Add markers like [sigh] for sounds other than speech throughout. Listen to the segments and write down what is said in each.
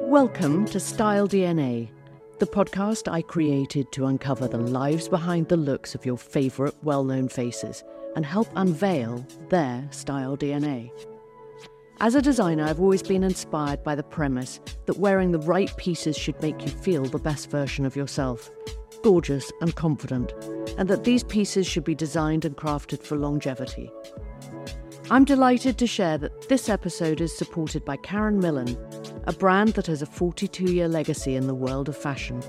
Welcome to Style DNA, the podcast I created to uncover the lives behind the looks of your favourite well known faces and help unveil their style DNA. As a designer, I've always been inspired by the premise that wearing the right pieces should make you feel the best version of yourself, gorgeous and confident, and that these pieces should be designed and crafted for longevity. I'm delighted to share that this episode is supported by Karen Millen, a brand that has a 42 year legacy in the world of fashion.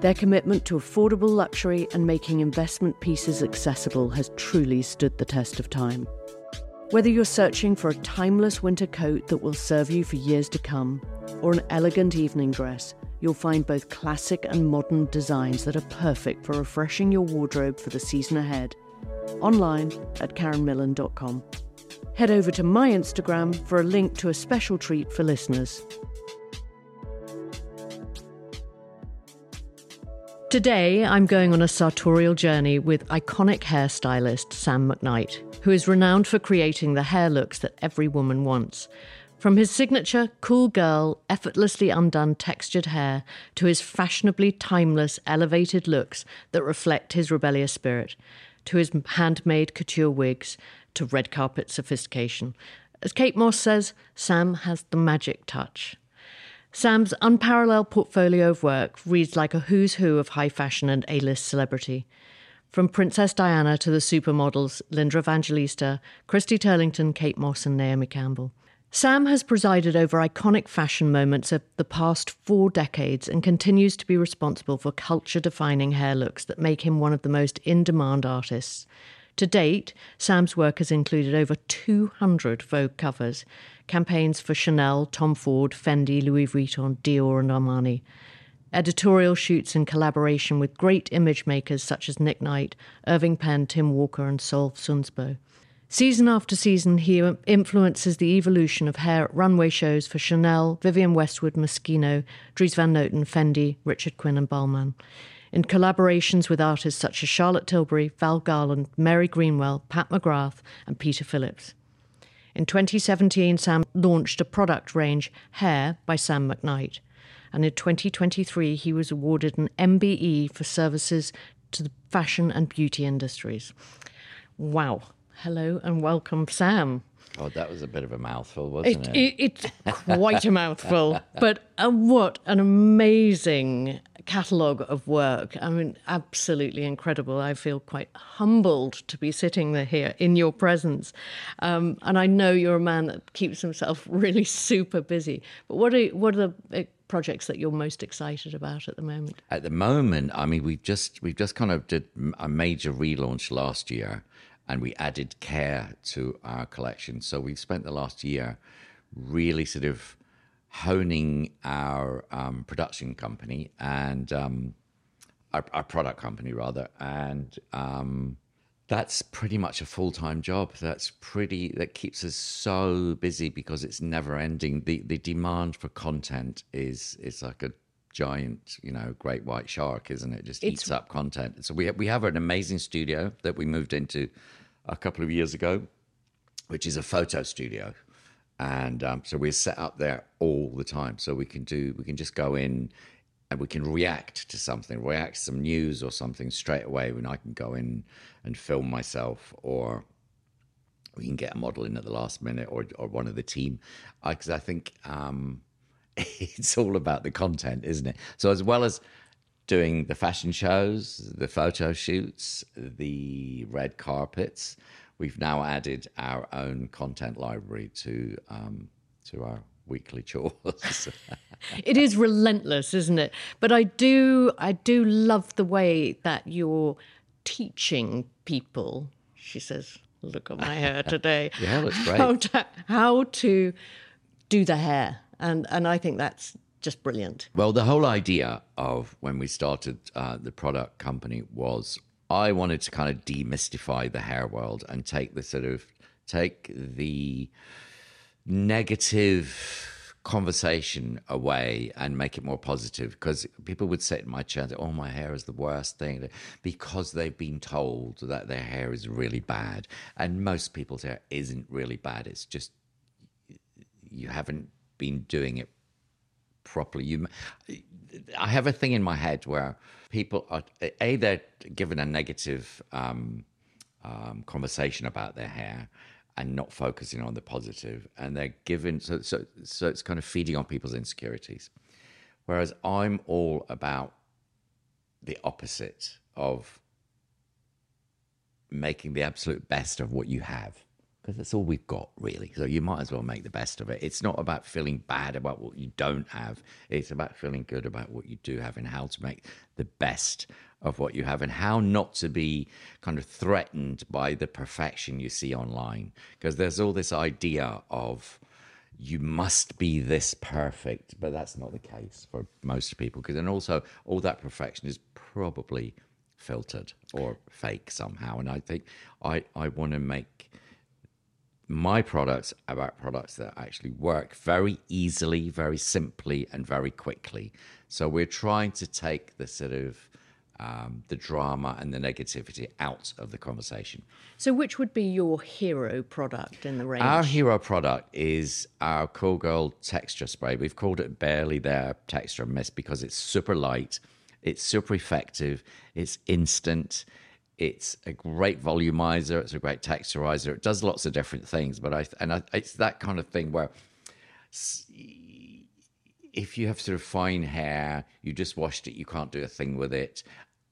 Their commitment to affordable luxury and making investment pieces accessible has truly stood the test of time. Whether you're searching for a timeless winter coat that will serve you for years to come, or an elegant evening dress, you'll find both classic and modern designs that are perfect for refreshing your wardrobe for the season ahead. Online at karenmillen.com. Head over to my Instagram for a link to a special treat for listeners. Today, I'm going on a sartorial journey with iconic hairstylist Sam McKnight, who is renowned for creating the hair looks that every woman wants. From his signature cool girl, effortlessly undone textured hair to his fashionably timeless, elevated looks that reflect his rebellious spirit, to his handmade couture wigs, to red carpet sophistication. As Kate Moss says, Sam has the magic touch. Sam's unparalleled portfolio of work reads like a who's who of high fashion and A list celebrity. From Princess Diana to the supermodels Linda Evangelista, Christy Turlington, Kate Moss, and Naomi Campbell. Sam has presided over iconic fashion moments of the past four decades and continues to be responsible for culture defining hair looks that make him one of the most in demand artists. To date, Sam's work has included over 200 Vogue covers, campaigns for Chanel, Tom Ford, Fendi, Louis Vuitton, Dior, and Armani. Editorial shoots in collaboration with great image makers such as Nick Knight, Irving Penn, Tim Walker, and Sol Sundsbo. Season after season, he influences the evolution of hair at runway shows for Chanel, Vivienne Westwood, Moschino, Dries Van Noten, Fendi, Richard Quinn, and Balmain. In collaborations with artists such as Charlotte Tilbury, Val Garland, Mary Greenwell, Pat McGrath, and Peter Phillips. In 2017, Sam launched a product range, Hair by Sam McKnight. And in 2023, he was awarded an MBE for services to the fashion and beauty industries. Wow. Hello and welcome, Sam. Oh, that was a bit of a mouthful, wasn't it? it? it it's quite a mouthful, [laughs] but uh, what an amazing catalogue of work. I mean, absolutely incredible. I feel quite humbled to be sitting there here in your presence. Um, and I know you're a man that keeps himself [laughs] really super busy. But what are, what are the uh, projects that you're most excited about at the moment? At the moment, I mean, we've just we've just kind of did a major relaunch last year, and we added care to our collection. So we've spent the last year really sort of honing our um, production company and um, our, our, product company rather, and um, that's pretty much a full time job. That's pretty that keeps us so busy because it's never ending. The the demand for content is is like a giant, you know, great white shark, isn't it? Just it's, eats up content. So we we have an amazing studio that we moved into a couple of years ago, which is a photo studio. And um, so we're set up there all the time. So we can do we can just go in and we can react to something react to some news or something straight away when i can go in and film myself or we can get a model in at the last minute or, or one of the team. Because I, I, think um, [laughs] it's all about the content isn't it? So as well as doing the fashion shows the photo shoots the red carpets we've now added our own content library to um, to our weekly [laughs] chores. it is relentless, isn't it? But I do I do love the way that you're teaching people. She says, "Look at my hair today." [laughs] yeah, that's great. How to, how to do the hair, and and I think that's just brilliant. Well, the whole idea of when we started uh, the product company was I wanted to kind of demystify the hair world and take the sort of take the negative conversation away and make it more positive. Because people would sit in my chair and say, oh my hair is the worst thing. Because they've been told that their hair is really bad. And most people's hair isn't really bad. It's just you haven't been doing it properly. You, I have a thing in my head where people are a they're given a negative um, um, conversation about their hair and not focusing on the positive, and they're given so so so it's kind of feeding on people's insecurities. Whereas I'm all about the opposite of making the absolute best of what you have because that's all we've got really. So you might as well make the best of it. It's not about feeling bad about what you don't have. It's about feeling good about what you do have and how to make the best of what you have and how not to be kind of threatened by the perfection you see online. Because there's all this idea of you must be this perfect but that's not the case for most people because and also all that perfection is probably filtered or fake somehow. And i think i i want to make my products about products that actually work very easily, very simply, and very quickly. So we're trying to take the sort of um, the drama and the negativity out of the conversation. So, which would be your hero product in the range? Our hero product is our Cool Girl texture spray. We've called it Barely There Texture Mist because it's super light, it's super effective, it's instant, it's a great volumizer. It's a great texturizer. It does lots of different things, but I and I, it's that kind of thing where if you have sort of fine hair, you just washed it, you can't do a thing with it.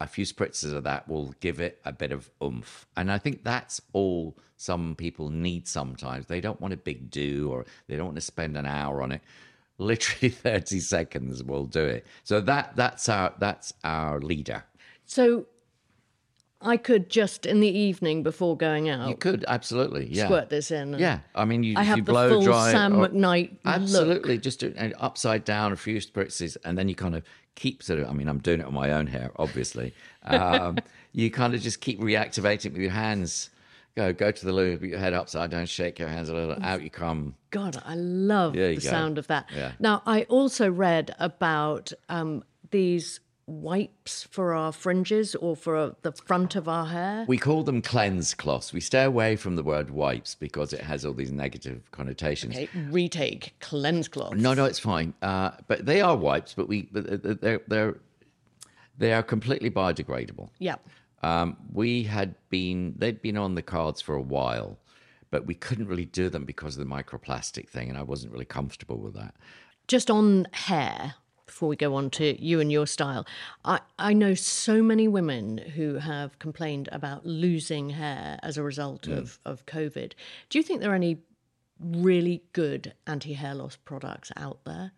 A few spritzes of that will give it a bit of oomph, and I think that's all some people need. Sometimes they don't want a big do, or they don't want to spend an hour on it. [laughs] Literally thirty seconds will do it. So that that's our that's our leader. So I could just in the evening before going out. You could absolutely, yeah. Squirt this in. Yeah, I mean, you, I have you the blow full dry. Sam or- McKnight Absolutely, look. just do and upside down a few spritzes, and then you kind of keep sort of. I mean, I'm doing it on my own hair, obviously. Um, [laughs] you kind of just keep reactivating with your hands. Go, go to the loo, put your head upside down, shake your hands a little. Out you come. God, I love the go. sound of that. Yeah. Now, I also read about um, these wipes for our fringes or for the front of our hair. We call them cleanse cloths. We stay away from the word wipes because it has all these negative connotations. Okay, retake cleanse cloth. No, no, it's fine. Uh, but they are wipes, but we but they're they're they are completely biodegradable. Yeah. Um, we had been they'd been on the cards for a while, but we couldn't really do them because of the microplastic thing, and I wasn't really comfortable with that. Just on hair, before we go on to you and your style, I, I know so many women who have complained about losing hair as a result mm. of, of COVID. Do you think there are any really good anti hair loss products out there?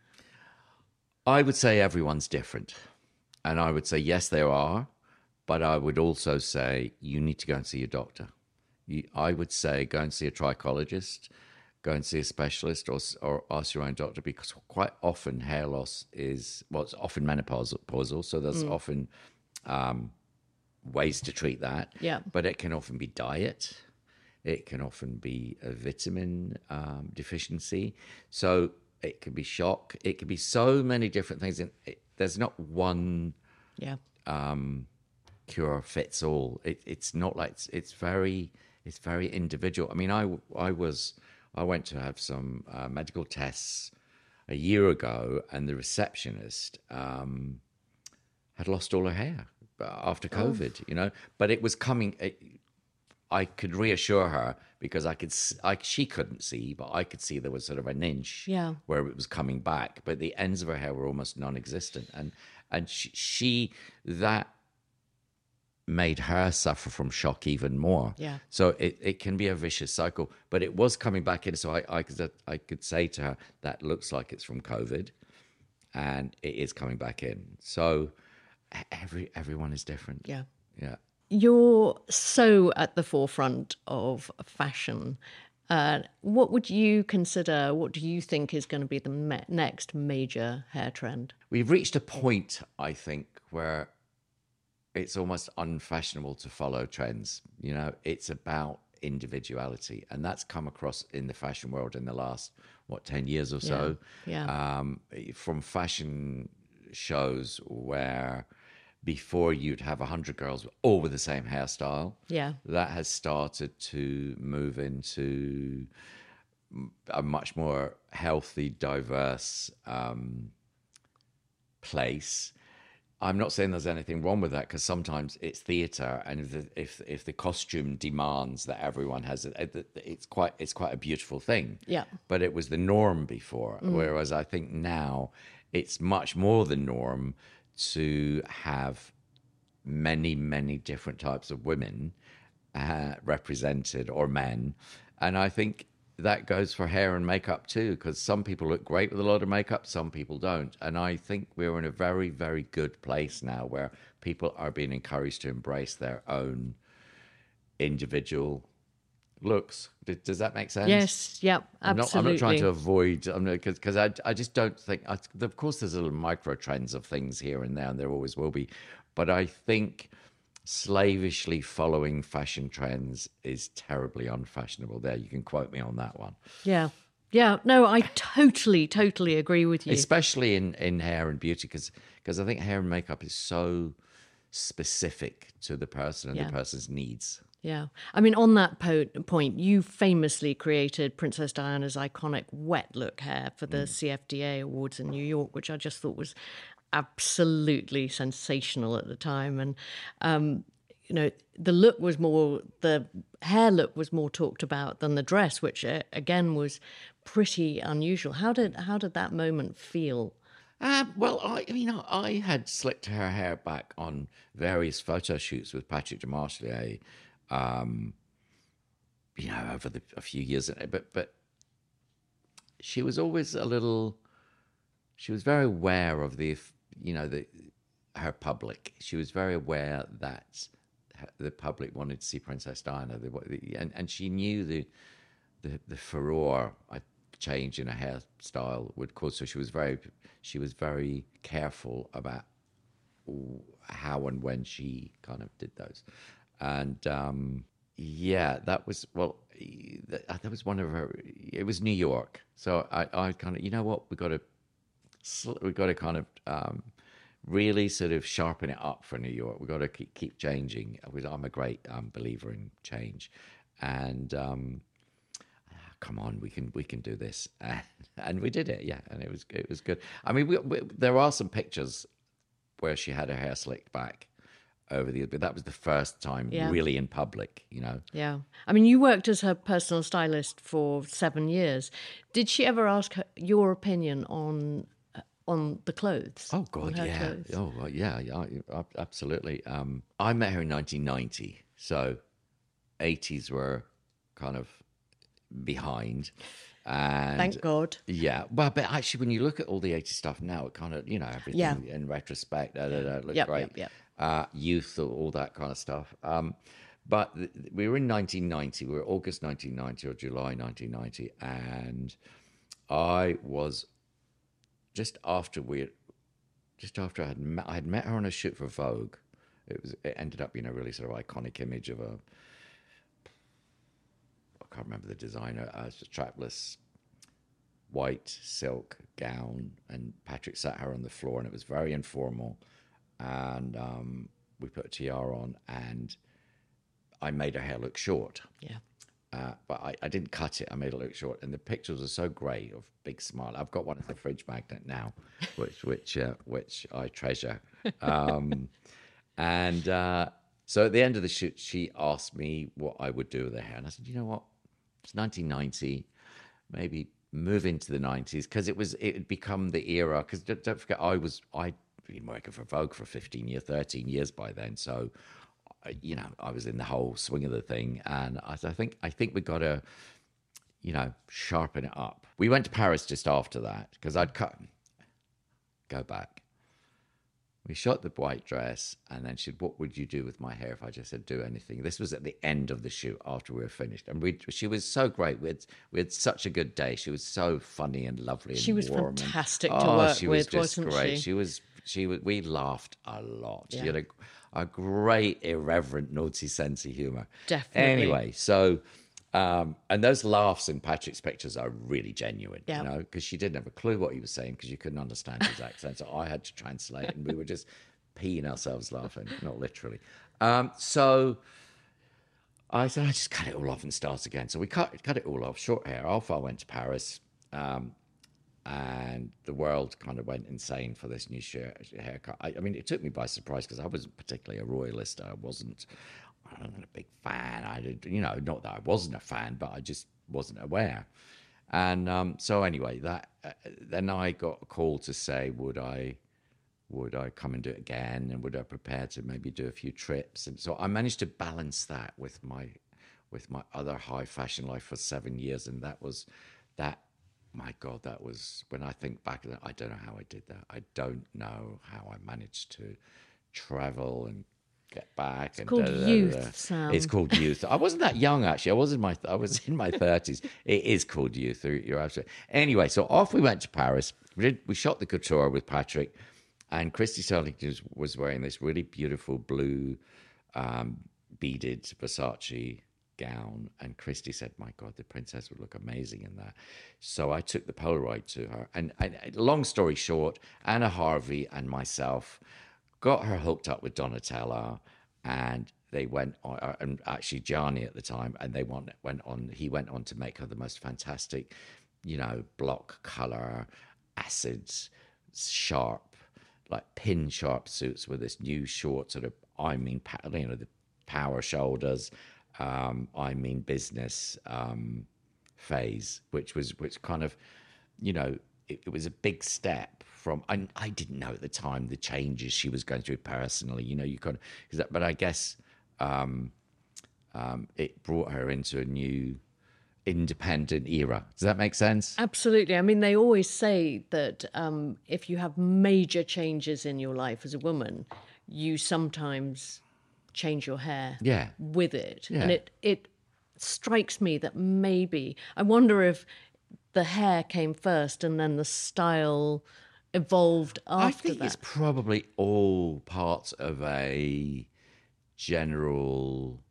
I would say everyone's different, and I would say yes, there are, but I would also say you need to go and see your doctor. You, I would say go and see a trichologist, go and see a specialist, or or ask your own doctor because quite often hair loss is well, it's often menopausal, so there's often um, ways to treat that. Yeah. but it can often be diet. It can often be a vitamin um, deficiency. So it could be shock. It could be so many different things. And it, there's not one Yeah. cure fits all. It, it's not like it's, it's very it's very individual. I mean, I I was I went to have some uh, medical tests a year ago, and the receptionist um, had lost all her hair after COVID. You know, but it was coming. It, I could reassure her because I could, I, she couldn't see, but I could see there was sort of an inch Yeah. where it was coming back, but the ends of her hair were almost non-existent, and and she, she that made her suffer from shock even more. Yeah. So it, it can be a vicious cycle, but it was coming back in. So I I could I could say to her that looks like it's from COVID, and it is coming back in. So every everyone is different. Yeah. Yeah. You're so at the forefront of fashion. Uh, what would you consider? What do you think is going to be the me- next major hair trend? We've reached a point, I think, where it's almost unfashionable to follow trends. You know, it's about individuality, and that's come across in the fashion world in the last what ten years or so. Yeah. Um, from fashion shows where before you'd have a hundred girls all with the same hairstyle. Yeah. that has started to move into a much more healthy, diverse um, place. I'm not saying there's anything wrong with that because sometimes it's theatre, and if the, if if the costume demands that everyone has it, it's quite it's quite a beautiful thing. Yeah. But it was the norm before, Mm. whereas I think now it's much more the norm to have many many different types of women uh, represented or men, and I think that goes for hair and makeup too, because some people look great with a lot of makeup, some people don't. And I think we're in a very, very good place now where people are being encouraged to embrace their own individual looks. Does that make sense? Yes, yep, I'm not, absolutely. I'm not trying to avoid, because I, I just don't think, I, of course, there's a little micro trends of things here and there, and there always will be. But I think slavishly following fashion trends is terribly unfashionable. There, you can quote me on that one. Yeah. Yeah. No, I totally, totally agree with you. especially in, in hair and beauty because I think hair and makeup is so specific to the person and Yeah. the person's needs. Yeah. I mean, on that po- point, you famously created Princess Diana's iconic wet look hair for the mm. CFDA Awards in New York, which I just thought was absolutely sensational at the time. And, um, you know, the look was more, the hair look was more talked about than the dress, which uh, again was pretty unusual. How did how did that moment feel? Uh, well, I, I mean, I, had slicked her hair back on various photo shoots with Patrick Demarchelier, um, you know, over the, a few years. But but she was always a little. She was very aware of the, you know, the her public. She was very aware that the public wanted to see Princess Diana, the, the, and and she knew the the the furore a change in her hairstyle would cause. So she was very she was very careful about how and when she kind of did those, and um, yeah, that was well. That, was one of her. It was New York, so I, I kind of you know what we got to we got to kind of um, really sort of sharpen it up for New York. We've got to keep, keep changing. I'm a great um, believer in change, and um, come on, we can we can do this, [laughs] and we did it. Yeah, and it was it was good. I mean, we, we, there are some pictures where she had her hair slicked back over the, but that was the first time Yeah. really in public. You know, Yeah. I mean, you worked as her personal stylist for seven years. Did she ever ask her, your opinion on on the clothes? Oh God, yeah. clothes? Oh well, yeah, yeah, absolutely. Um, I met her in 1990, so 80s were kind of behind, and Thank God. yeah. Well, but actually, when you look at all the 80s stuff now, it kind of you know everything Yeah. in retrospect, da, da, da, it looks Yep, great. yep, yep. Uh, youth, all, all that kind of stuff. Um, but th- we were in 1990. We were August 1990 or July 1990, and I was just after we just after I had met, I had met her on a shoot for Vogue. It was it ended up being a really sort of iconic image of a I can't remember the designer. Uh, it's a strapless white silk gown, and Patrick sat her on the floor, and it was very informal. And um, we put a tiara on, and I made her hair look short. Yeah. Uh, but I, I didn't cut it. I made it look short, and the pictures are so great of big smile. I've got one as a fridge magnet now, [laughs] which which uh, which I treasure. Um, [laughs] and uh, so at the end of the shoot, she asked me what I would do with her hair, and I said, you know what, it's 1990, maybe move into the 90s because it was it had become the era. Because don't, don't forget, I was I'd been working for Vogue for 15 years, 13 years by then, so Uh, you know, I was in the whole swing of the thing, and I, I think I think we got to, you know, sharpen it up. We went to Paris just after that because I'd cut. Go back. We shot the white dress, and then she said, "What would you do with my hair if I just said do anything?" This was at the end of the shoot after we were finished, and we she was so great. We had we had such a good day. She was so funny and lovely. And She was warm and- fantastic to oh, work she was with, just wasn't great. she? She was she was. We laughed a lot. She Yeah. had a, a great irreverent naughty sense of humor. Definitely. Anyway, so um, and those laughs in Patrick's pictures are really genuine. Yeah. You know, because she didn't have a clue what he was saying because you couldn't understand his accent, so I had to translate, and we were just peeing ourselves laughing, not literally. Um, so I said, I just cut it all off and start again. So we cut cut it all off, short hair. Off I went to Paris, um, and the world kind of went insane for this new share, haircut. I, I mean, it took me by surprise because I wasn't particularly a royalist. I wasn't. I wasn't a big fan. I did, you know, not that I wasn't a fan, but I just wasn't aware. And um, so anyway, that uh, then I got a call to say, would I, would I come and do it again, and would I prepare to maybe do a few trips? And so I managed to balance that with my, with my other high fashion life for seven years, and that was, that, my God, that was when I think back, I don't know how I did that. I don't know how I managed to travel and get back. It's and called da, da, da, youth. Sam. It's called youth. I wasn't that young actually. I was in my I was in my thirties. It is called youth. You're absolutely. Anyway, so off we went to Paris. We did. We shot the couture with Patrick, and Christy Turlington was, was wearing this really beautiful blue um, beaded Versace gown. And Christy said, "My God, the princess would look amazing in that." So I took the Polaroid to her. And, and long story short, Anna Harvey and myself got her hooked up with Donatella, and they went on, uh, and actually Gianni at the time, and they went went on. He went on to make her the most fantastic, you know, block color, acids, sharp, like pin sharp suits with this new short sort of. I mean, you know, the power shoulders. Um, I mean, business um, phase, which was which kind of, you know, it, it was a big step from. I, I didn't know at the time the changes she was going through personally. You know, you kind of, but I guess um, um, it brought her into a new independent era. Does that make sense? Absolutely. I mean, they always say that um, if you have major changes in your life as a woman, you sometimes change your hair Yeah. with it. Yeah. And it, it strikes me that maybe, I wonder if the hair came first and then the style evolved after I think that. it's probably all part of a general.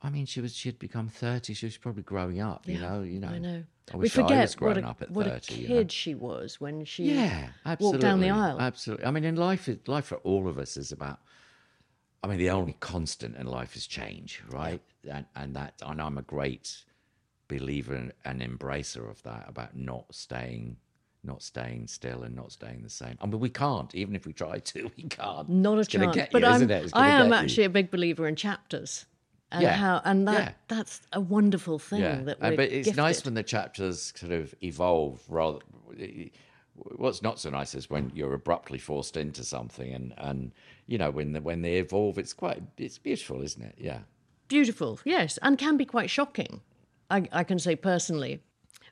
I mean, she was she had become thirty. She was probably growing up. You know, you know. I know. I we forget was what, growing a, up at what thirty. a you kid know. she was when she Yeah, absolutely. walked down the aisle. Absolutely. I mean, in life, life for all of us is about. I mean, the only constant in life is change, right? And and that, and I'm a great believer and, embracer of that about not staying, not staying still and not staying the same. I mean, we can't, even if we try to, [laughs] we can't. Not a It's chance. get but you, isn't it? I am get you. actually a big believer in chapters. And Yeah. how and that Yeah. that's a wonderful thing Yeah, that Uh, we're but it's nice when the chapters sort of evolve. Rather, what's not so nice is when you're abruptly forced into something, and and you know when the, when they evolve, it's quite it's beautiful, isn't it? Yeah. Beautiful, yes, and can be quite shocking. I, I can say personally.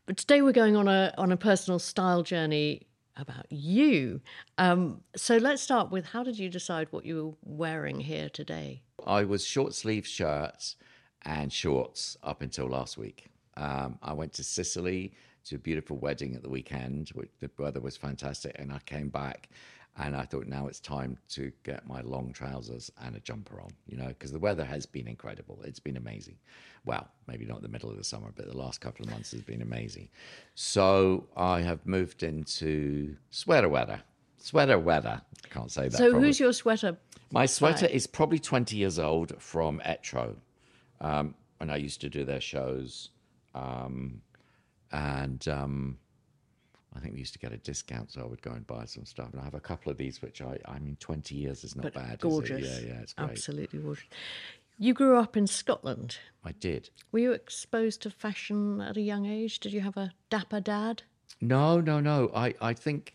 But today we're going on a on a personal style journey about you. Um, so let's start with how did you decide what you were wearing here today? I was short sleeve shirts and shorts up until last week. Um, I went to Sicily to a beautiful wedding at the weekend. Which the weather was fantastic, and I came back, and I thought now it's time to get my long trousers and a jumper on. You know, because the weather has been incredible. It's been amazing. Well, maybe not the middle of the summer, but the last couple of months has been amazing. So I have moved into sweater weather. Sweater weather. Can't say that. So probably. who's your sweater? My sweater is probably 20 years old from Etro. Um, and I used to do their shows. Um, and um, I think we used to get a discount, so I would go and buy some stuff. And I have a couple of these, which I, I mean, 20 years is not But bad. gorgeous. Is it? Yeah, yeah, it's great. Absolutely gorgeous. You grew up in Scotland. I did. Were you exposed to fashion at a young age? Did you have a dapper dad? No, no, no. I, I think,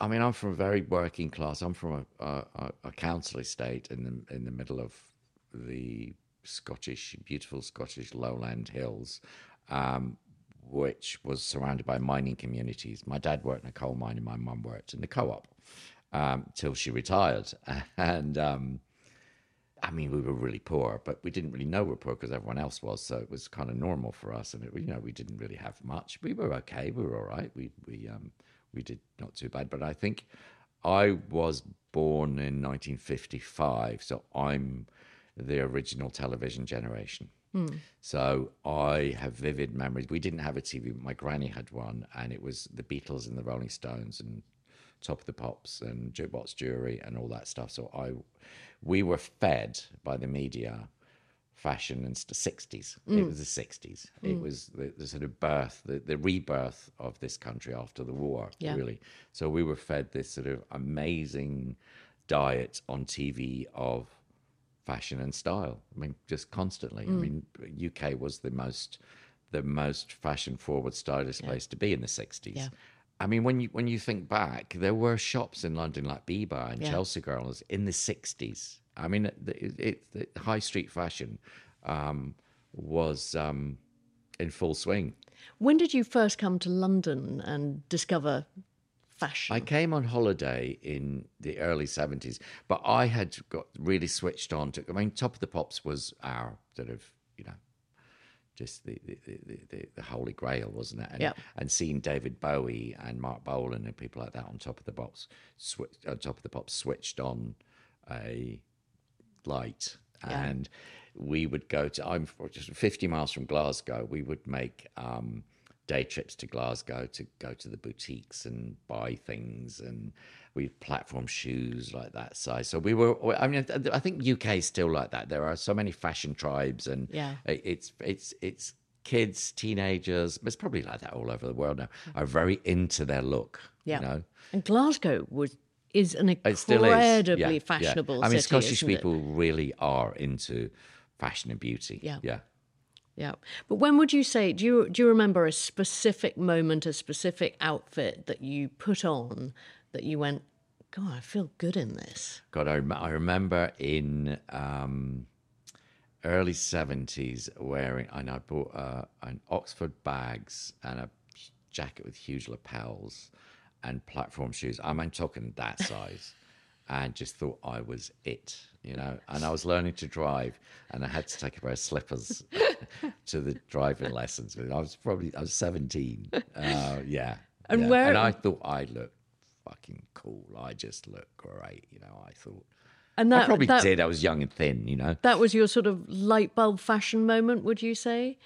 I- mean, I'm from a very working class. I'm from a, a, a- a council estate in the in the middle of the Scottish, beautiful Scottish lowland hills, um, which was surrounded by mining communities. My dad worked in a coal mine, and my mum worked in the co-op um, till she retired. [laughs] And um, I mean, we were really poor, but we didn't really know we were poor because everyone else was. So it was kind of normal for us, and it, you know, we didn't really have much. We were okay. We were all right. We we um we did not too bad. But I think I was born in 1955, so I'm the original television generation. Hmm. So I have vivid memories. We didn't have a TV, but my granny had one, and it was the Beatles and the Rolling Stones and Top of the Pops and Jukebox Jury and all that stuff. So I, we were fed by the media fashion and the 60s. It hmm. was the 60s. It hmm. was the, the sort of birth, the, the rebirth of this country after the war, Yeah. really. So we were fed this sort of amazing diet on TV of fashion and style. I mean, just constantly. I mean, UK was the most the most fashion forward stylish place to be in the 60s. Yeah. I mean, when you when you think back, there were shops in London like Biba and Yeah. Chelsea Girls in the '60s. I mean, it, it, it, high street fashion um, was um, in full swing. When did you first come to London and discover fashion? I came on holiday in the early '70s, but I had got really switched on to. I mean, Top of the Pops was our sort of, you know, just the the, the, the, the holy grail, wasn't it? And, Yep. and seeing David Bowie and Marc Bolan and people like that on Top of the Pops, swi- on Top of the Pops, switched on a light, Yeah. and we would go to. I'm just 50 miles from Glasgow. We would make. Um, day trips to Glasgow to go to the boutiques and buy things and we platform shoes like that size. So we were I mean I think UK is still like that. There are so many fashion tribes and Yeah. it's it's it's kids, teenagers, it's probably like that all over the world now, mm-hmm. are very into their look. yeah. You know? And Glasgow was is an still is. incredibly Yeah, yeah. fashionable I mean city, Scottish isn't it? people really are into fashion and beauty. Yeah. Yeah. Yeah. But when would you say do you do you remember a specific moment, a specific outfit that you put on that you went, God, I feel good in this? God, I, rem- I remember in um, early seventies wearing, and I bought uh, an Oxford bags and a jacket with huge lapels and platform shoes. I mean, talking that size, and just thought I was it, you know. And I was learning to drive, and I had to take a pair of slippers [laughs] to the driving lessons. I was probably I was seventeen. Uh, yeah, And yeah. where- and I thought I looked fucking cool. I just looked great, you know. I thought. And I that probably that, did. I was young and thin, you know. that was your sort of light bulb fashion moment, would you say?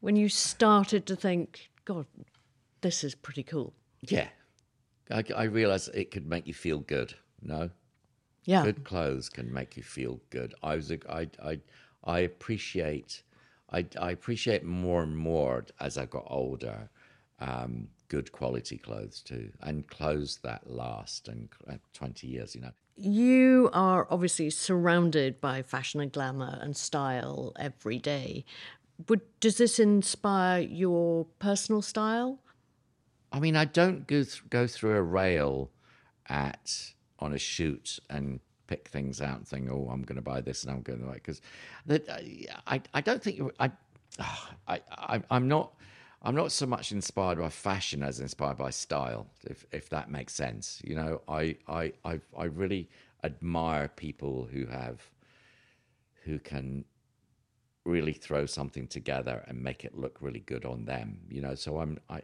When you started to think, God, this is pretty cool. Yeah, I, I realized it could make you feel good. No, Yeah. good clothes can make you feel good. I was, I, I, I appreciate, I, I appreciate more and more as I got older, um, good quality clothes too, and clothes that last and uh, twenty years. You know, You are obviously surrounded by fashion and glamour and style every day. Would does this inspire your personal style? I mean, I don't go th- go through a rail at on a shoot and pick things out and think, oh, I'm going to buy this and I'm going to like because that uh, I I don't think I ah, I I I'm not. I'm not so much inspired by fashion as inspired by style, if if that makes sense. You know, I I I, I really admire people who have who can really throw something together and make it look really good on them. You know, so I'm I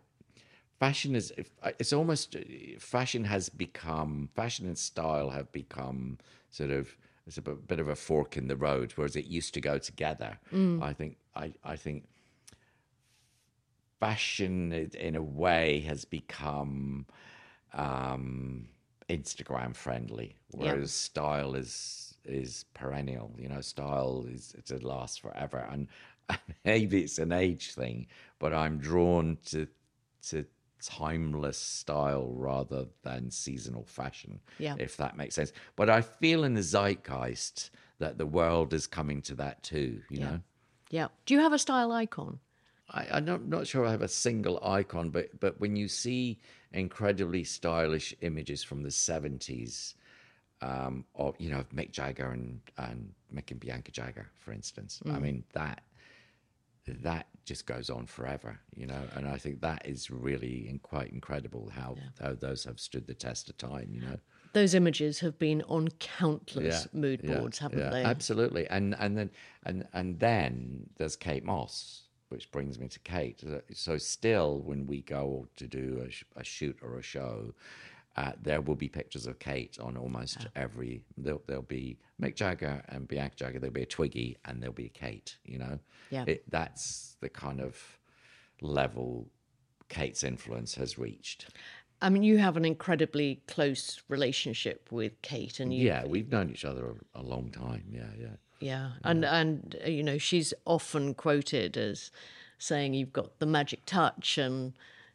fashion is uh, it's almost uh, fashion has become fashion and style have become sort of it's a bit of a fork in the road whereas it used to go together. Mm. I think i i think fashion in a way has become um instagram friendly whereas style is is perennial you know style is to last forever. And [laughs] maybe it's an age thing but i'm drawn to to timeless style rather than seasonal fashion Yeah. if that makes sense but i feel in the zeitgeist that the world is coming to that too you know Yeah. Do you have a style icon? I, I'm not, not sure I have a single icon, but but when you see incredibly stylish images from the 70s, um, of you know of Mick Jagger and and Mick and Bianca Jagger, for instance, I mean that that just goes on forever, you know, and I think that is really in, quite incredible how how those have stood the test of time, you know. Those images have been on countless mood yeah, boards, haven't yeah, they? Absolutely, and and then and and then there's Kate Moss, which brings me to Kate. So still, when we go to do a, a shoot or a show, uh, there will be pictures of Kate on almost every. There'll, there'll be Mick Jagger and Bianca Jagger. There'll be a Twiggy and there'll be a Kate. You know, Yeah. It, that's the kind of level Kate's influence has reached. I mean, you have an incredibly close relationship with Kate, and you Yeah, we've known each other a, a long time. Yeah, yeah. Yeah, and and uh, you know she's often quoted as saying you've got the magic touch, and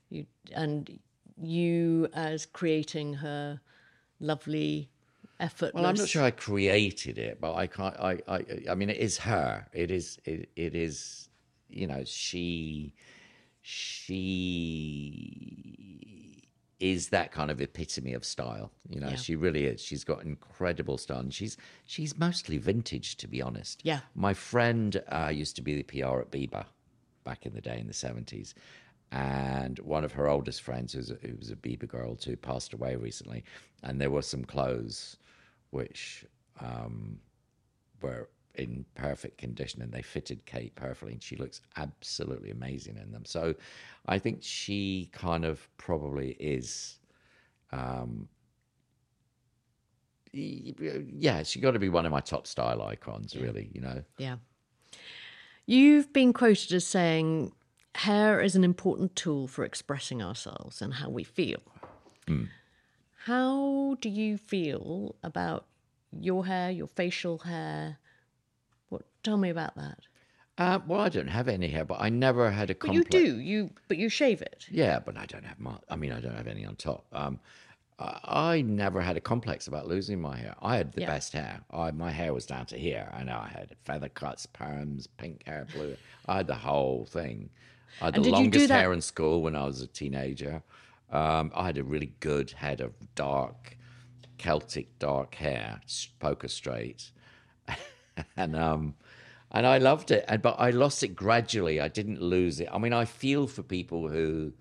you and you as creating her lovely effortless. Well, I'm not sure I created it, but I can't. I, I, I mean, it is her. It is. It, it is. You know, she, she is that kind of epitome of style. You know, Yeah. she really is. She's got incredible style, and she's she's mostly vintage, to be honest. Yeah. My friend uh, used to be the PR at Biba back in the day in the seventies. And one of her oldest friends, who's a, who was a Biba girl too, passed away recently. And there were some clothes which um, were in perfect condition and they fitted Kate perfectly. And she looks absolutely amazing in them. So I think she kind of probably is. Um, yeah, she got to be one of my top style icons, really, you know. Yeah. You've been quoted as saying hair is an important tool for expressing ourselves and how we feel. How do you feel about your hair, your facial hair? What? Tell me about that. Uh, well, I don't have any hair, but I never had a But complex. you do. You but you shave it. Yeah, but I don't have my. I mean, I don't have any on top. Um, I, I never had a complex about losing my hair. I had the Yeah. best hair. I, my hair was down to here. I know I had feather cuts, perms, pink hair, blue. I had the whole thing. I had And the longest hair in school when I was a teenager. Um, I had a really good head of dark, Celtic dark hair, poker straight, [laughs] and um, and I loved it. And but I lost it gradually. I didn't lose it. I mean, I feel for people who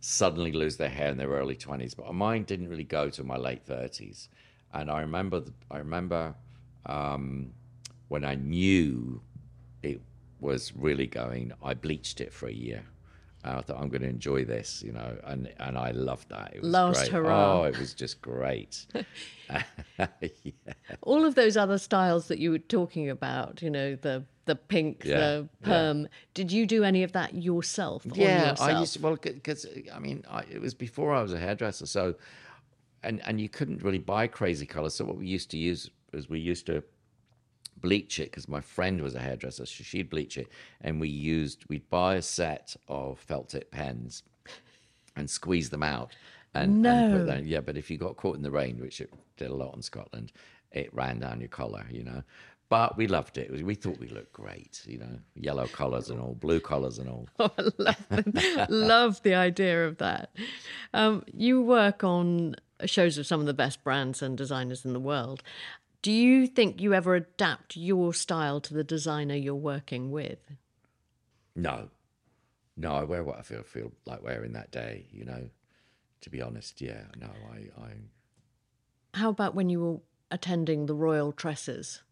suddenly lose their hair in their early twenties, but mine didn't really go to my late thirties. And I remember, the, I remember um, when I knew was really going. I bleached it for a year. And I thought I'm going to enjoy this, you know, and and I loved that. It was Last great. hurrah. Oh, it was just great. [laughs] [laughs] yeah. All of those other styles that you were talking about, you know, the the pink, Yeah, the perm. Did you do any of that yourself? Yeah, yourself? I used to, well because I mean I, it was before I was a hairdresser, so and and you couldn't really buy crazy colors. So what we used to use is we used to bleach it because my friend was a hairdresser, so she'd bleach it, and we used we'd buy a set of felt tip pens and squeeze them out. And, and No. put that, yeah, but if you got caught in the rain, which it did a lot in Scotland, it ran down your collar, you know. But we loved it. We thought we looked great, you know, yellow collars and all, blue collars and all. [laughs] Oh, I love, the, [laughs] love the idea of that. Um, you work on shows of some of the best brands and designers in the world. Do you think you ever adapt your style to the designer you're working with? No, no, I wear what I feel feel like wearing that day. You know, to be honest, yeah, no, I, I How about when you were attending the Royal Tresses?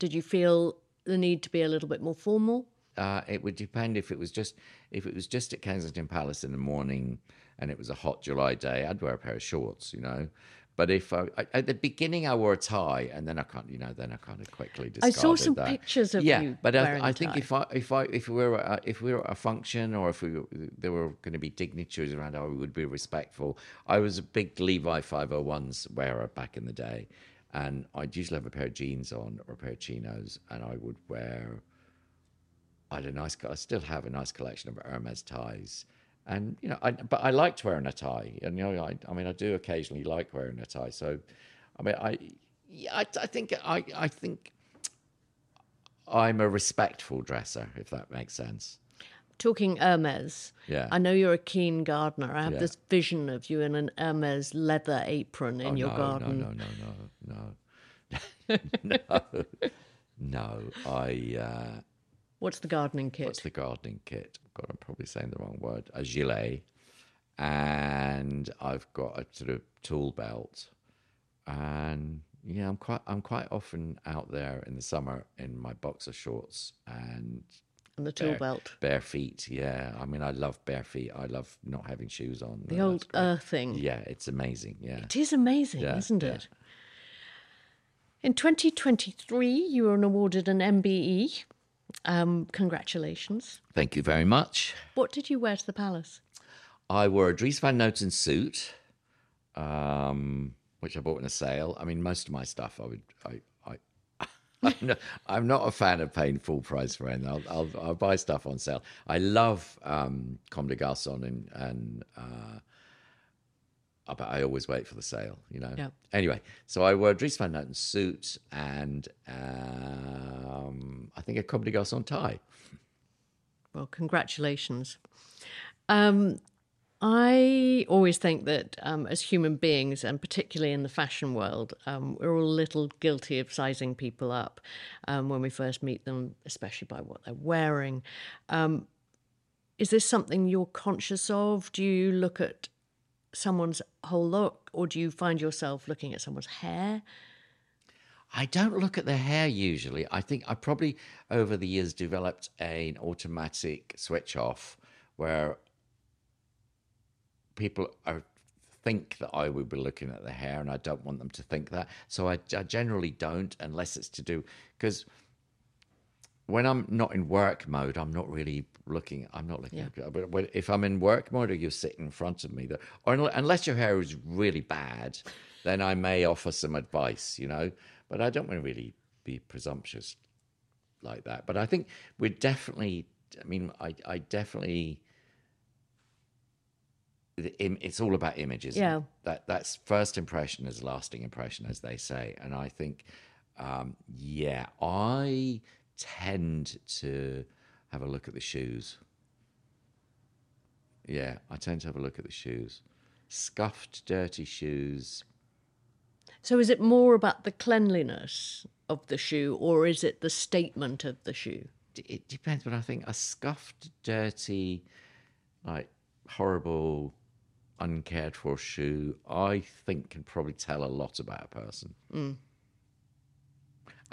Did you feel the need to be a little bit more formal? uh, it would depend if it was just if it was just at Kensington Palace in the morning and it was a hot July day, I'd wear a pair of shorts, you know. But if I, I at the beginning I wore a tie and then I can't, you know, then I kind of quickly discarded I saw some that. pictures of yeah, you Yeah, but I, I, a think if I if I if we were at, if we were at a function or if we were, there were going to be dignitaries around, I would be respectful. I was a big Levi 501s wearer back in the day, and I'd usually have a pair of jeans on or a pair of chinos, and I would wear. I had a nice. I still have a nice collection of Hermes ties, and you know, I, but I liked wearing a tie, and you know, I, I mean, I do occasionally like wearing a tie. So, I mean, I, yeah, I, I think I, I think I'm a respectful dresser, if that makes sense. Talking Hermes, Yeah. I know you're a keen gardener. I have Yeah. this vision of you in an Hermes leather apron in Oh, your no, garden. No, no, no, no, no, [laughs] no, no. I. Uh, What's the gardening kit? what's the gardening kit? God, I'm probably saying the wrong word. A gilet, and I've got a sort of tool belt, and yeah, I'm quite I'm quite often out there in the summer in my boxer shorts and and the tool bare, belt. bare feet. Yeah, I mean, I love bare feet. I love not having shoes on. The No, old great. earthing. Yeah, it's amazing. Yeah. It is amazing, Yeah, isn't yeah. it? In 2023, you were awarded an MBE. Um, congratulations. Thank you very much. What did you wear to the palace? I wore a Dries Van Noten suit, um, which I bought in a sale. I mean, most of my stuff I would, I, I, [laughs] I'm not, I'm not a fan of paying full price for anything. I'll, I'll, I'll buy stuff on sale. I love um, Comme des Garçons and, and uh, but I always wait for the sale, you know. Yeah. Anyway, so I wore a Dries Van Noten suit and um, I think a Comme des Garçons tie. Well, congratulations. Um, I always think that um, as human beings, and particularly in the fashion world, um, we're all a little guilty of sizing people up um, when we first meet them, especially by what they're wearing. Um, is this something you're conscious of? Do you look at someone's whole look, or do you find yourself looking at someone's hair? I don't look at the hair usually. I think I probably over the years developed an automatic switch off where people are think that I would be looking at the hair, and I don't want them to think that. So I, I generally don't, unless it's to do because when I'm not in work mode, I'm not really looking. I'm not looking. Yeah. But if I'm in work mode, or you sit in front of me, that, or unless your hair is really bad, then I may offer some advice. You know, but I don't want to really be presumptuous like that. But I think we're definitely. I mean, I, I definitely. It's all about images. Yeah. That that's first impression is lasting impression, as they say, and I think, um, yeah, I tend to have a look at the shoes. Yeah, I tend to have a look at the shoes. Scuffed, dirty shoes. So is it more about the cleanliness of the shoe, or is it the statement of the shoe? It depends, but I think a scuffed, dirty, like horrible, uncared for shoe, I think can probably tell a lot about a person. Hmm.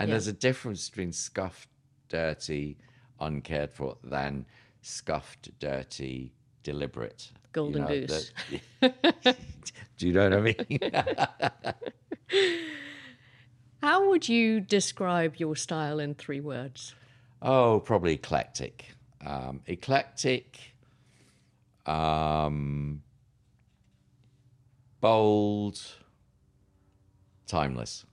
And Yeah. there's a difference between scuffed, dirty, uncared for than scuffed, dirty, deliberate. You Golden know, goose. that- [laughs] [laughs] Do you know what I mean? [laughs] How would you describe your style in three words? Oh, probably eclectic. Um, eclectic, um, bold, timeless.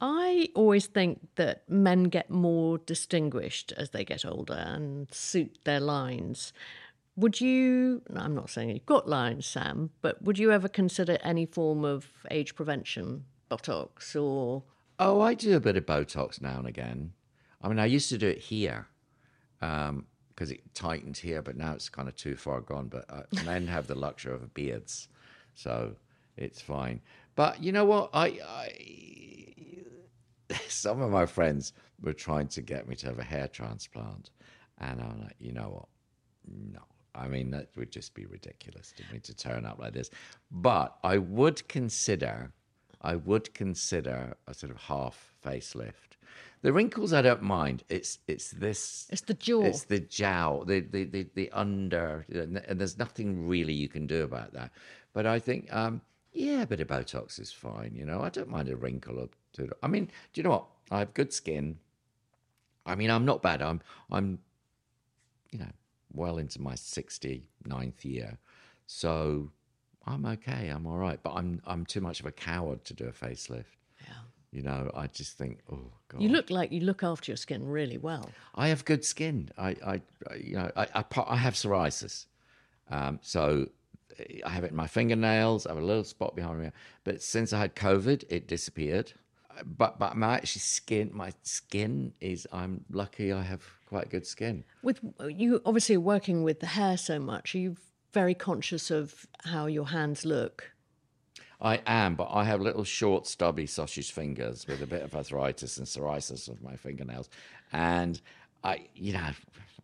I always think that men get more distinguished as they get older and suit their lines. Would you, I'm not saying you've got lines, Sam, but would you ever consider any form of age prevention, Botox or. Oh, I do a bit of Botox now and again. I mean, I used to do it here because it tightened here, but now it's kind of too far gone. But uh, men have the luxury of beards, so it's fine. But you know what? I, I [laughs] some of my friends were trying to get me to have a hair transplant, and I'm like, you know what? No. I mean, that would just be ridiculous to me to turn up like this. But I would consider, I would consider a sort of half facelift. The wrinkles I don't mind. It's it's this. It's the jaw. It's the jowl, the the the, the under, and there's nothing really you can do about that. But I think, um, yeah, but a bit of Botox is fine. You know, I don't mind a wrinkle or two. I mean, do you know what? I have good skin. I mean, I'm not bad. I'm I'm, you know, well into my 69th year, so I'm okay. I'm all right. But I'm I'm too much of a coward to do a facelift. Yeah. You know, I just think, oh god. You look like you look after your skin really well. I have good skin. I, I, I- you know, I, I, I have psoriasis, um, so I have it in my fingernails. I have a little spot behind me, but since I had COVID, it disappeared. But but my actually skin, my skin is. I'm lucky. I have quite good skin. With you obviously working with the hair so much, are you very conscious of how your hands look? I am, but I have little short, stubby sausage fingers with a bit of arthritis and psoriasis of my fingernails, and I, you know,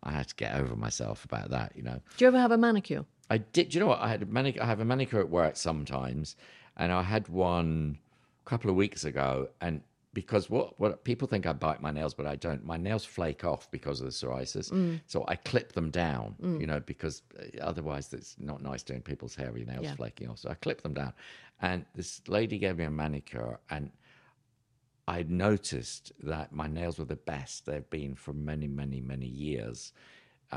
I had to get over myself about that. You know. Do you ever have a manicure? I did. Do you know what? I had a manic- I have a manicure at work sometimes, and I had one a couple of weeks ago. And because what what people think I bite my nails, but I don't. My nails flake off because of the psoriasis, so I clip them down. You know, because uh, otherwise it's not nice doing people's hairy nails Yeah. flaking off. So I clip them down. And this lady gave me a manicure, and I noticed that my nails were the best they've been for many, many, many years.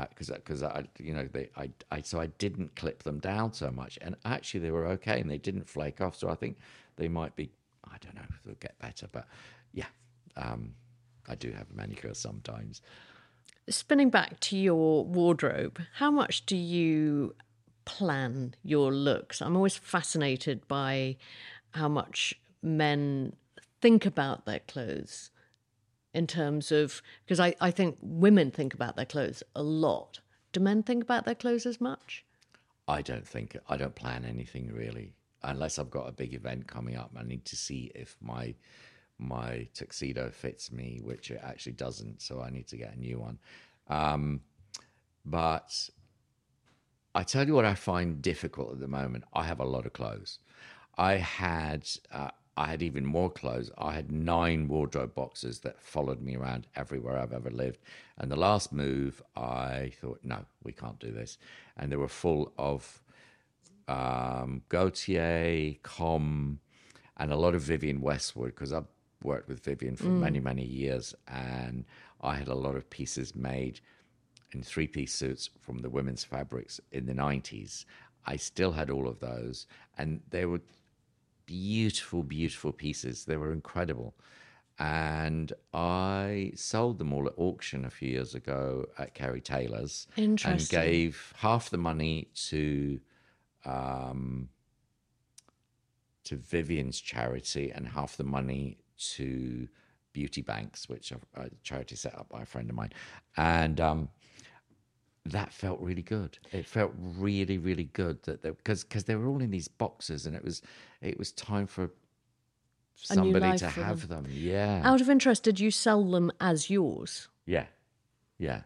Because, because I, you know, they, I, I, so I didn't clip them down so much, and actually they were okay, and they didn't flake off. So I think they might be, I don't know, they'll get better, but yeah, um, I do have a manicure sometimes. Spinning back to your wardrobe, how much do you plan your looks? I'm always fascinated by how much men think about their clothes in terms of, because I, I think women think about their clothes a lot. Do men think about their clothes as much? I don't think I don't plan anything really, unless I've got a big event coming up. I need to see if my my tuxedo fits me, which it actually doesn't. So I need to get a new one. Um, but I tell you what, I find difficult at the moment. I have a lot of clothes. I had uh, I had even more clothes. I had nine wardrobe boxes that followed me around everywhere I've ever lived. And the last move, I thought, no, we can't do this. And they were full of um, Gaultier, Com, and a lot of Vivienne Westwood because I've worked with Vivienne for mm. many, many years. And I had a lot of pieces made in three piece suits from the women's fabrics in the 90s. I still had all of those. And they were beautiful, beautiful pieces. They were incredible. And I sold them all at auction a few years ago at Kerry Taylor's. And gave half the money to um, to Vivienne's charity and half the money to Beauty Banks, which are a charity set up by a friend of mine. And um, that felt really good. It felt really, really good that because because they were all in these boxes, and it was it was time for somebody to have them. them. Yeah. Out of interest, did you sell them as yours? Yeah, yeah.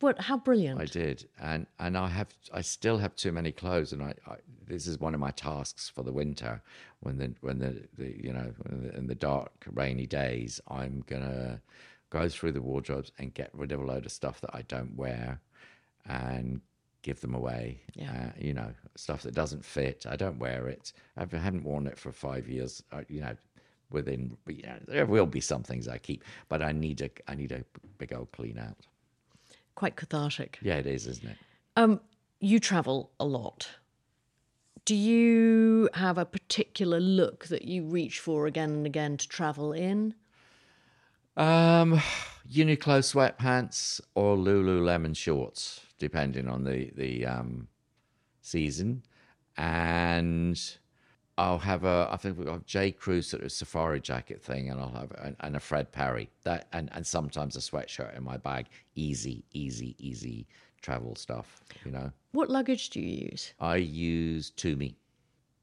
What? How brilliant! I did, and and I have I still have too many clothes, and I, I this is one of my tasks for the winter when the when the, the you know in the dark rainy days I'm gonna go through the wardrobes and get rid of a load of stuff that I don't wear and give them away. Yeah. Uh, you know, stuff that doesn't fit. I don't wear it. I haven't worn it for five years. Uh, you know, within you know, there will be some things I keep, but I need a I need a big old clean out. Quite cathartic. Yeah, it is, isn't it? Um, you travel a lot. Do you have a particular look that you reach for again and again to travel in? Um, Uniqlo sweatpants or Lululemon shorts depending on the the um, season, and I'll have a I think we've got J Crew sort of safari jacket thing, and I'll have a, and a Fred Perry that and and sometimes a sweatshirt in my bag. Easy, easy, easy travel stuff. You know. What luggage do you use? I use Tumi.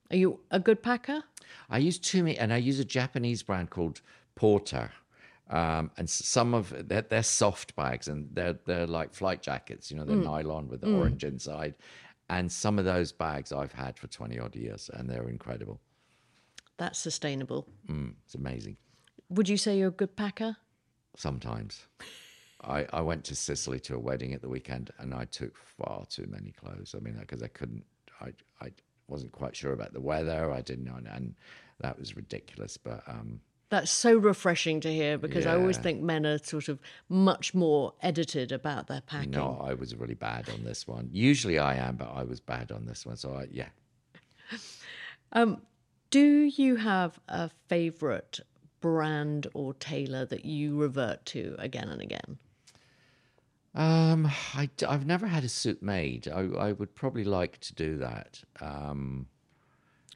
Are you a good packer? I use Tumi, and I use a Japanese brand called Porter. Um, and some of they're, they're, soft bags and they're they're like flight jackets, you know, they're mm. nylon with the mm. orange inside. And some of those bags I've had for 20 odd years and they're incredible. That's sustainable. Mm, it's amazing. Would you say you're a good packer? Sometimes. I, I went to Sicily to a wedding at the weekend and I took far too many clothes. I mean, because I couldn't, I, I wasn't quite sure about the weather. I didn't know, and that was ridiculous. But um, that's so refreshing to hear because yeah. I always think men are sort of much more edited about their packing. No, I was really bad on this one. Usually I am, but I was bad on this one. So I, yeah. Um, do you have a favorite brand or tailor that you revert to again and again? Um, I, have never had a suit made. I, I, would probably like to do that. Um,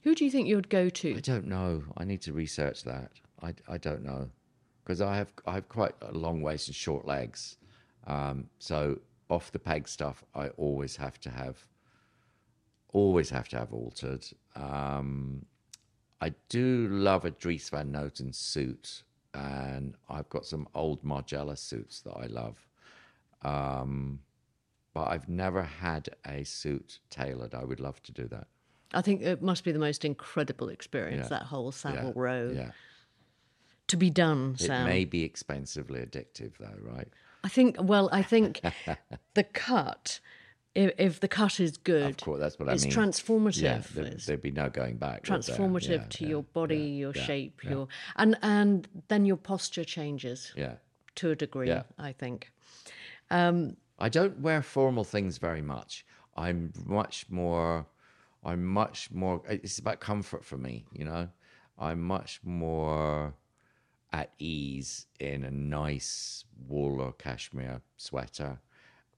Who do you think you'd go to? I don't know. I need to research that. I, I don't know because I have I have quite a long waist and short legs, um, so off the peg stuff I always have to have always have to have altered. Um, I do love a Dries Van Noten suit, and I've got some old Margiela suits that I love. Um, but I've never had a suit tailored. I would love to do that. I think it must be the most incredible experience, yeah. that whole Savile yeah. Row. Yeah to be done, Sam. It may be expensively addictive, though, right? I think. Well, I think [laughs] the cut. If, if, the cut is good, of course, that's what I it's mean. transformative. Yeah, there, would be no going back. Transformative yeah, to yeah, your body, your shape, your and and then your posture changes. Yeah, to a degree, I think. Um, I don't wear formal things very much. I'm much more. I'm much more. It's about comfort for me, you know. I'm much more at ease in a nice wool or cashmere sweater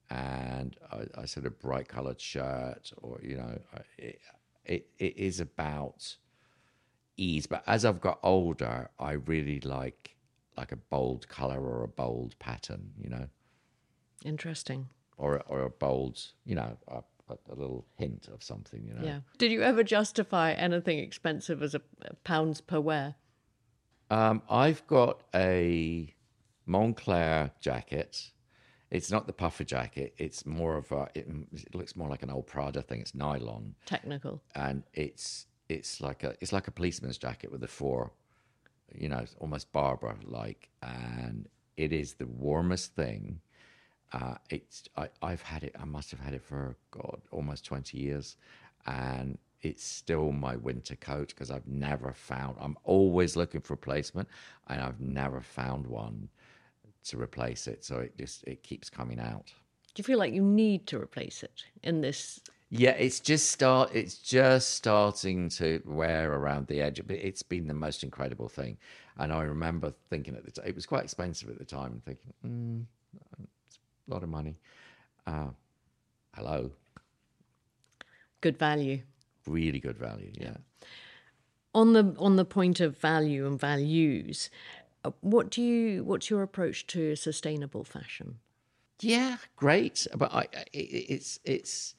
and a, a sort of bright colored shirt, or you know, it, it, it is about ease. But as I've got older, I really like like a bold color or a bold pattern, you know, Interesting. or or a bold, you know, a, a, little hint of something, you know. Yeah. Did you ever justify anything expensive as a a pounds per wear? Um, I've got a Moncler jacket. It's not the puffer jacket. It's more of a. It, it looks more like an old Prada thing. It's nylon, Technical. and it's it's like a it's like a policeman's jacket with the four, you know, it's almost Barbour like, and it is the warmest thing. Uh, it's I, I've had it. I must have had it for God almost twenty years, and it's still my winter coat because I've never found. I'm always looking for a replacement, and I've never found one to replace it. So it just it keeps coming out. Do you feel like you need to replace it in this? Yeah, it's just start. It's just starting to wear around the edge. But it's been the most incredible thing, and I remember thinking at the time it was quite expensive at the time, and thinking, mm, it's a lot of money. Uh, hello, Good value. Really good value. Yeah. On the on the point of value and values, uh, what do you what's your approach to sustainable fashion? Yeah, great. But I, I- it, it's it's.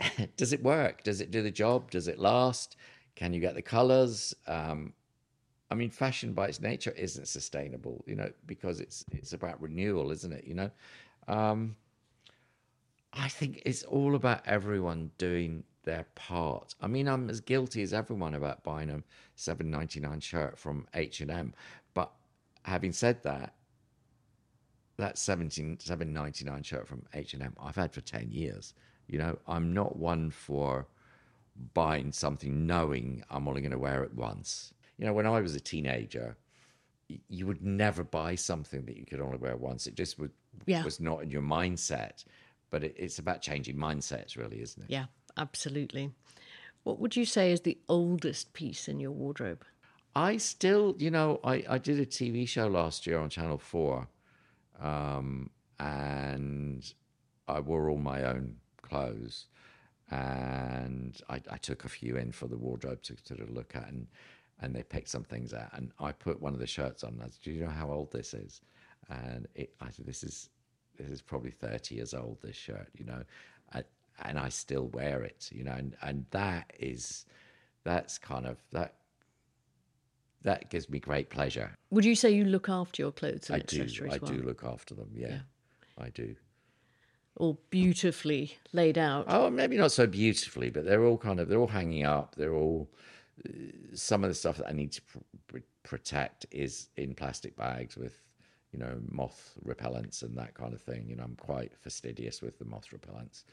[laughs] does it work? Does it do the job? Does it last? Can you get the colors? Um, I mean, fashion by its nature isn't sustainable, you know, because it's it's about renewal, isn't it? You know, um, I think it's all about everyone doing their part. I mean, I'm as guilty as everyone about buying a seven ninety nine shirt from H and M, but having said that, that 17 799 shirt from H&M I've had for 10 years. You know I'm not one for buying something knowing I'm only going to wear it once. You know when I was a teenager you would never buy something that you could only wear once. It just would, Yeah. was not in your mindset. But it, it's about changing mindsets really isn't it? Yeah, absolutely. What would you say is the oldest piece in your wardrobe? I still, you know, I, I did a TV show last year on Channel 4, um, and I wore all my own clothes. And I, I took a few in for the wardrobe to sort of look at, and, and they picked some things out. And I put one of the shirts on. And I said, Do you know how old this is? And it, I said, This is this is probably 30 years old, this shirt, you know, and I still wear it, you know, and, and that is, that's kind of, that that gives me great pleasure. Would you say you look after your clothes and I do. I well? do look after them. Yeah, I do. All beautifully laid out. Oh, maybe not so beautifully, but they're all kind of they're all hanging up. They're all uh, some of the stuff that I need to pr- pr- protect is in plastic bags with you know moth repellents and that kind of thing. You know, I'm quite fastidious with the moth repellents.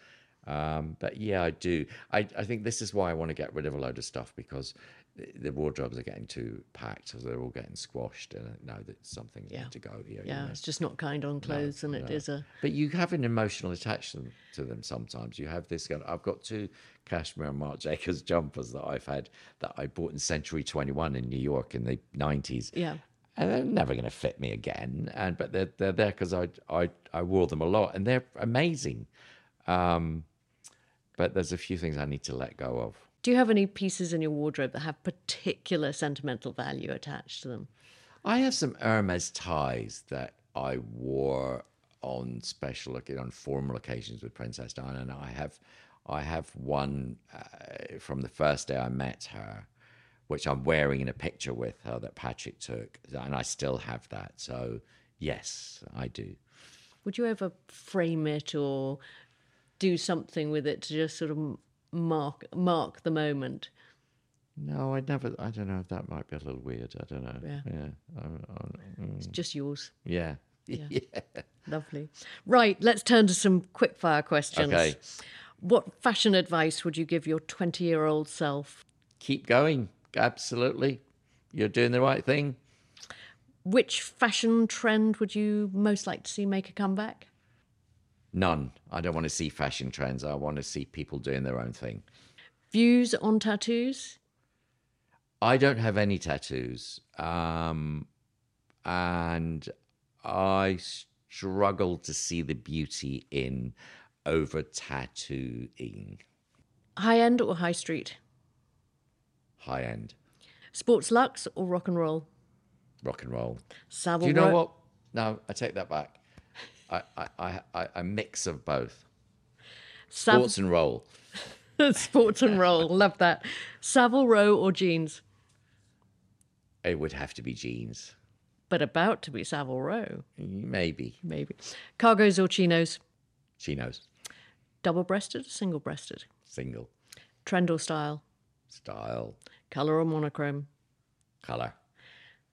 Um, but yeah, I do. I, I think this is why I want to get rid of a load of stuff because the- the wardrobes are getting too packed, so they're all getting squashed, and I know that something Yeah. needs to go here. you yeah, know. it's just not kind on clothes, and it is a But you have an emotional attachment to them sometimes. You have this. I've got two cashmere and Marc Jacobs jumpers that I've had that I bought in Century 21 in New York in the 90s. yeah. And they're never going to fit me again. And but they're they're there because I I I wore them a lot and they're amazing. Um, but there's a few things I need to let go of. Do you have any pieces in your wardrobe that have particular sentimental value attached to them? I have some Hermes ties that I wore on special on formal occasions with Princess Diana, and I have I have one uh, from the first day I met her, which I'm wearing in a picture with her that Patrick took, and I still have that. So yes, I do. Would you ever frame it or do something with it to just sort of mark mark the moment? No, I never. I don't know. That might be a little weird. I don't know. Yeah. Yeah. I- I- mm, It's just yours. yeah. Yeah. [laughs] Lovely. Right, let's turn to some quick fire questions. Okay. What fashion advice would you give your 20 year old self? Keep going. Absolutely. You're doing the right thing. Which fashion trend would you most like to see make a comeback? None. I don't want to see fashion trends. I want to see people doing their own thing. Views on tattoos? I don't have any tattoos. Um, and I struggle to see the beauty in over tattooing. High end or high street? High end Sports luxe or rock and roll? rock and roll. Savile Do you know Row- what? No, I take that back. I, I, I, a mix of both. Sav- Sports and roll. [laughs] Sports and roll. Love that. Savile Row or jeans? It would have to be jeans. But about to be Savile Row, Maybe. maybe. Cargos or chinos? Chinos. Double breasted or single breasted? Single. Trend or style? Style. Colour or monochrome? Colour.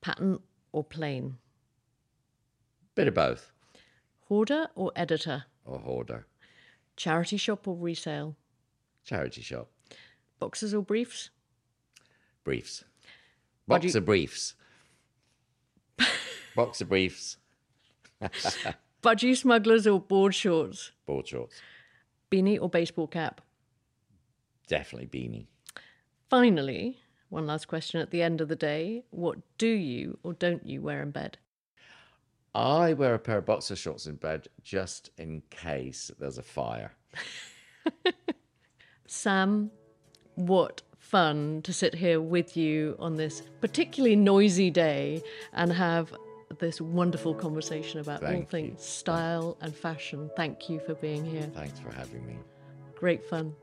Pattern or plain? Bit of both. Hoarder or editor? Or hoarder. Charity shop or resale? Charity shop. Boxes or briefs? Briefs. Do you- of briefs. [laughs] Box of briefs. [laughs] Budgie smugglers or board shorts? Board shorts. Beanie or baseball cap? Definitely beanie. Finally, one last question at the end of the day. What do you or don't you wear in bed? I wear a pair of boxer shorts in bed just in case there's a fire. [laughs] Sam, what fun to sit here with you on this particularly noisy day and have this wonderful conversation about all Thank you. things style and fashion. Thank you for being here. Thanks for having me. Great fun.